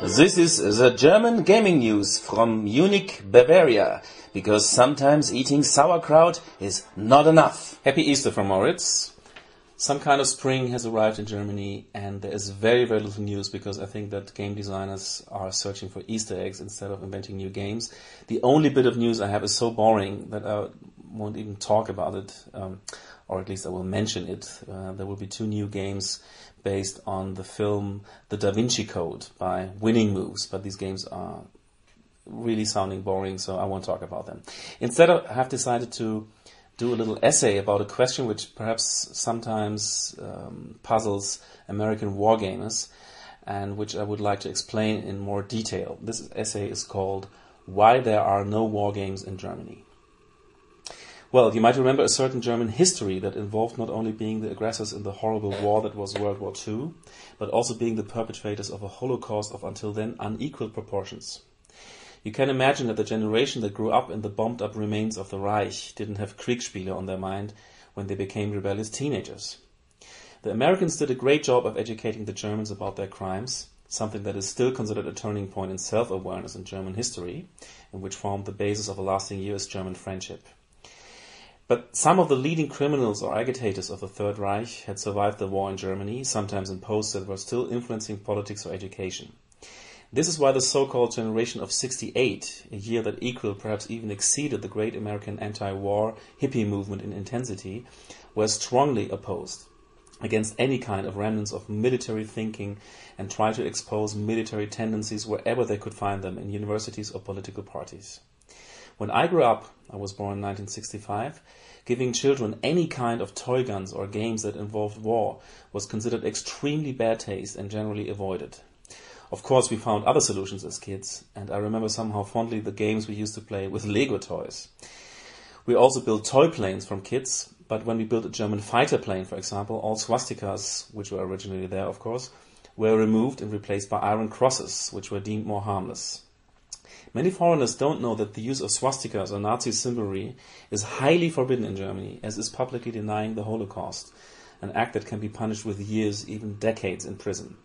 This is the German gaming news from Munich, Bavaria, because sometimes eating sauerkraut is not enough. Happy Easter from Moritz. Some kind of spring has arrived in Germany, and there is very, very little news because I think that game designers are searching for Easter eggs instead of inventing new games. The only bit of news I have is so boring that I won't even talk about it, um, or at least I will mention it. Uh, there will be two new games based on the film The Da Vinci Code by Winning Moves, but these games are really sounding boring, so I won't talk about them. Instead, I have decided to do a little essay about a question which perhaps sometimes um, puzzles American wargamers and which I would like to explain in more detail. This essay is called Why There Are No War Games in Germany. Well, you might remember a certain German history that involved not only being the aggressors in the horrible war that was World War II, but also being the perpetrators of a Holocaust of until then unequal proportions. You can imagine that the generation that grew up in the bombed up remains of the Reich didn't have Kriegsspiele on their mind when they became rebellious teenagers. The Americans did a great job of educating the Germans about their crimes, something that is still considered a turning point in self awareness in German history, and which formed the basis of a lasting US German friendship. But some of the leading criminals or agitators of the Third Reich had survived the war in Germany, sometimes in posts that were still influencing politics or education. This is why the so-called generation of 68, a year that equaled, perhaps even exceeded the great American anti-war hippie movement in intensity, were strongly opposed against any kind of remnants of military thinking and tried to expose military tendencies wherever they could find them in universities or political parties. When I grew up, I was born in 1965, giving children any kind of toy guns or games that involved war was considered extremely bad taste and generally avoided. Of course, we found other solutions as kids, and I remember somehow fondly the games we used to play with Lego toys. We also built toy planes from kits, but when we built a German fighter plane, for example, all swastikas, which were originally there, of course, were removed and replaced by iron crosses, which were deemed more harmless. Many foreigners don't know that the use of swastikas or Nazi symbolism is highly forbidden in Germany, as is publicly denying the Holocaust, an act that can be punished with years, even decades in prison.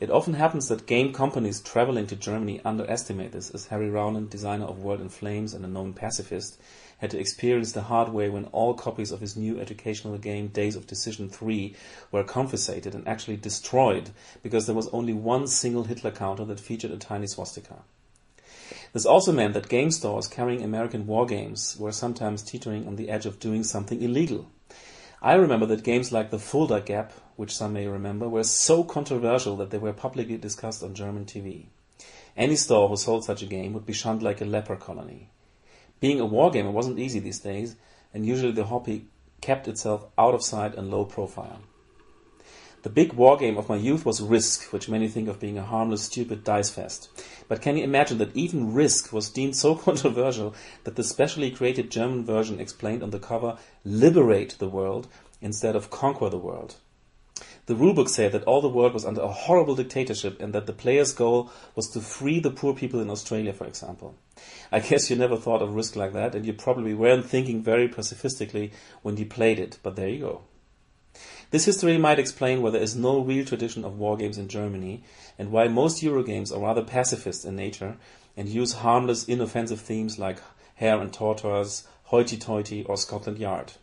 It often happens that game companies traveling to Germany underestimate this, as Harry Rowland, designer of World in Flames and a known pacifist, had to experience the hard way when all copies of his new educational game Days of Decision 3 were confiscated and actually destroyed because there was only one single Hitler counter that featured a tiny swastika. This also meant that game stores carrying American war games were sometimes teetering on the edge of doing something illegal. I remember that games like the Fulda Gap, which some may remember, were so controversial that they were publicly discussed on German TV. Any store who sold such a game would be shunned like a leper colony. Being a wargamer wasn't easy these days, and usually the hobby kept itself out of sight and low profile. The big war game of my youth was Risk, which many think of being a harmless, stupid dice fest. But can you imagine that even Risk was deemed so controversial that the specially created German version explained on the cover, liberate the world instead of conquer the world? The rulebook said that all the world was under a horrible dictatorship and that the player's goal was to free the poor people in Australia, for example. I guess you never thought of Risk like that, and you probably weren't thinking very pacifistically when you played it, but there you go. This history might explain why there is no real tradition of war games in Germany, and why most Eurogames are rather pacifist in nature and use harmless, inoffensive themes like Hare and Tortoise, Hoity Toity, or Scotland Yard.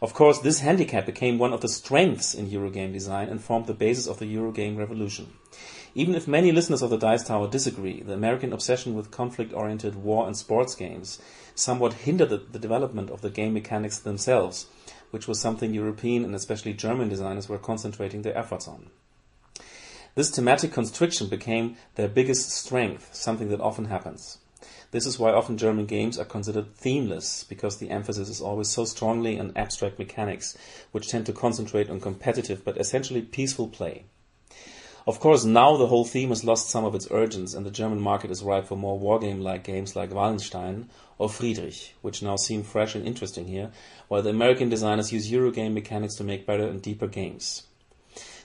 Of course, this handicap became one of the strengths in Eurogame design and formed the basis of the Eurogame revolution. Even if many listeners of the Dice Tower disagree, the American obsession with conflict oriented war and sports games somewhat hindered the, the development of the game mechanics themselves, which was something European and especially German designers were concentrating their efforts on. This thematic constriction became their biggest strength, something that often happens. This is why often German games are considered themeless, because the emphasis is always so strongly on abstract mechanics, which tend to concentrate on competitive but essentially peaceful play. Of course, now the whole theme has lost some of its urgency, and the German market is ripe for more wargame-like games like Wallenstein or Friedrich, which now seem fresh and interesting here, while the American designers use Eurogame mechanics to make better and deeper games.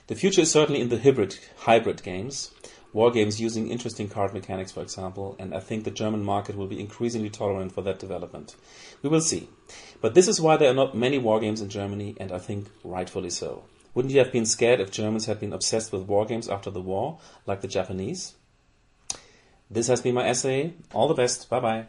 The future is certainly in the hybrid, hybrid games, wargames using interesting card mechanics, for example, and I think the German market will be increasingly tolerant for that development. We will see. But this is why there are not many wargames in Germany, and I think rightfully so. Wouldn't you have been scared if Germans had been obsessed with war games after the war, like the Japanese? This has been my essay. All the best. Bye bye.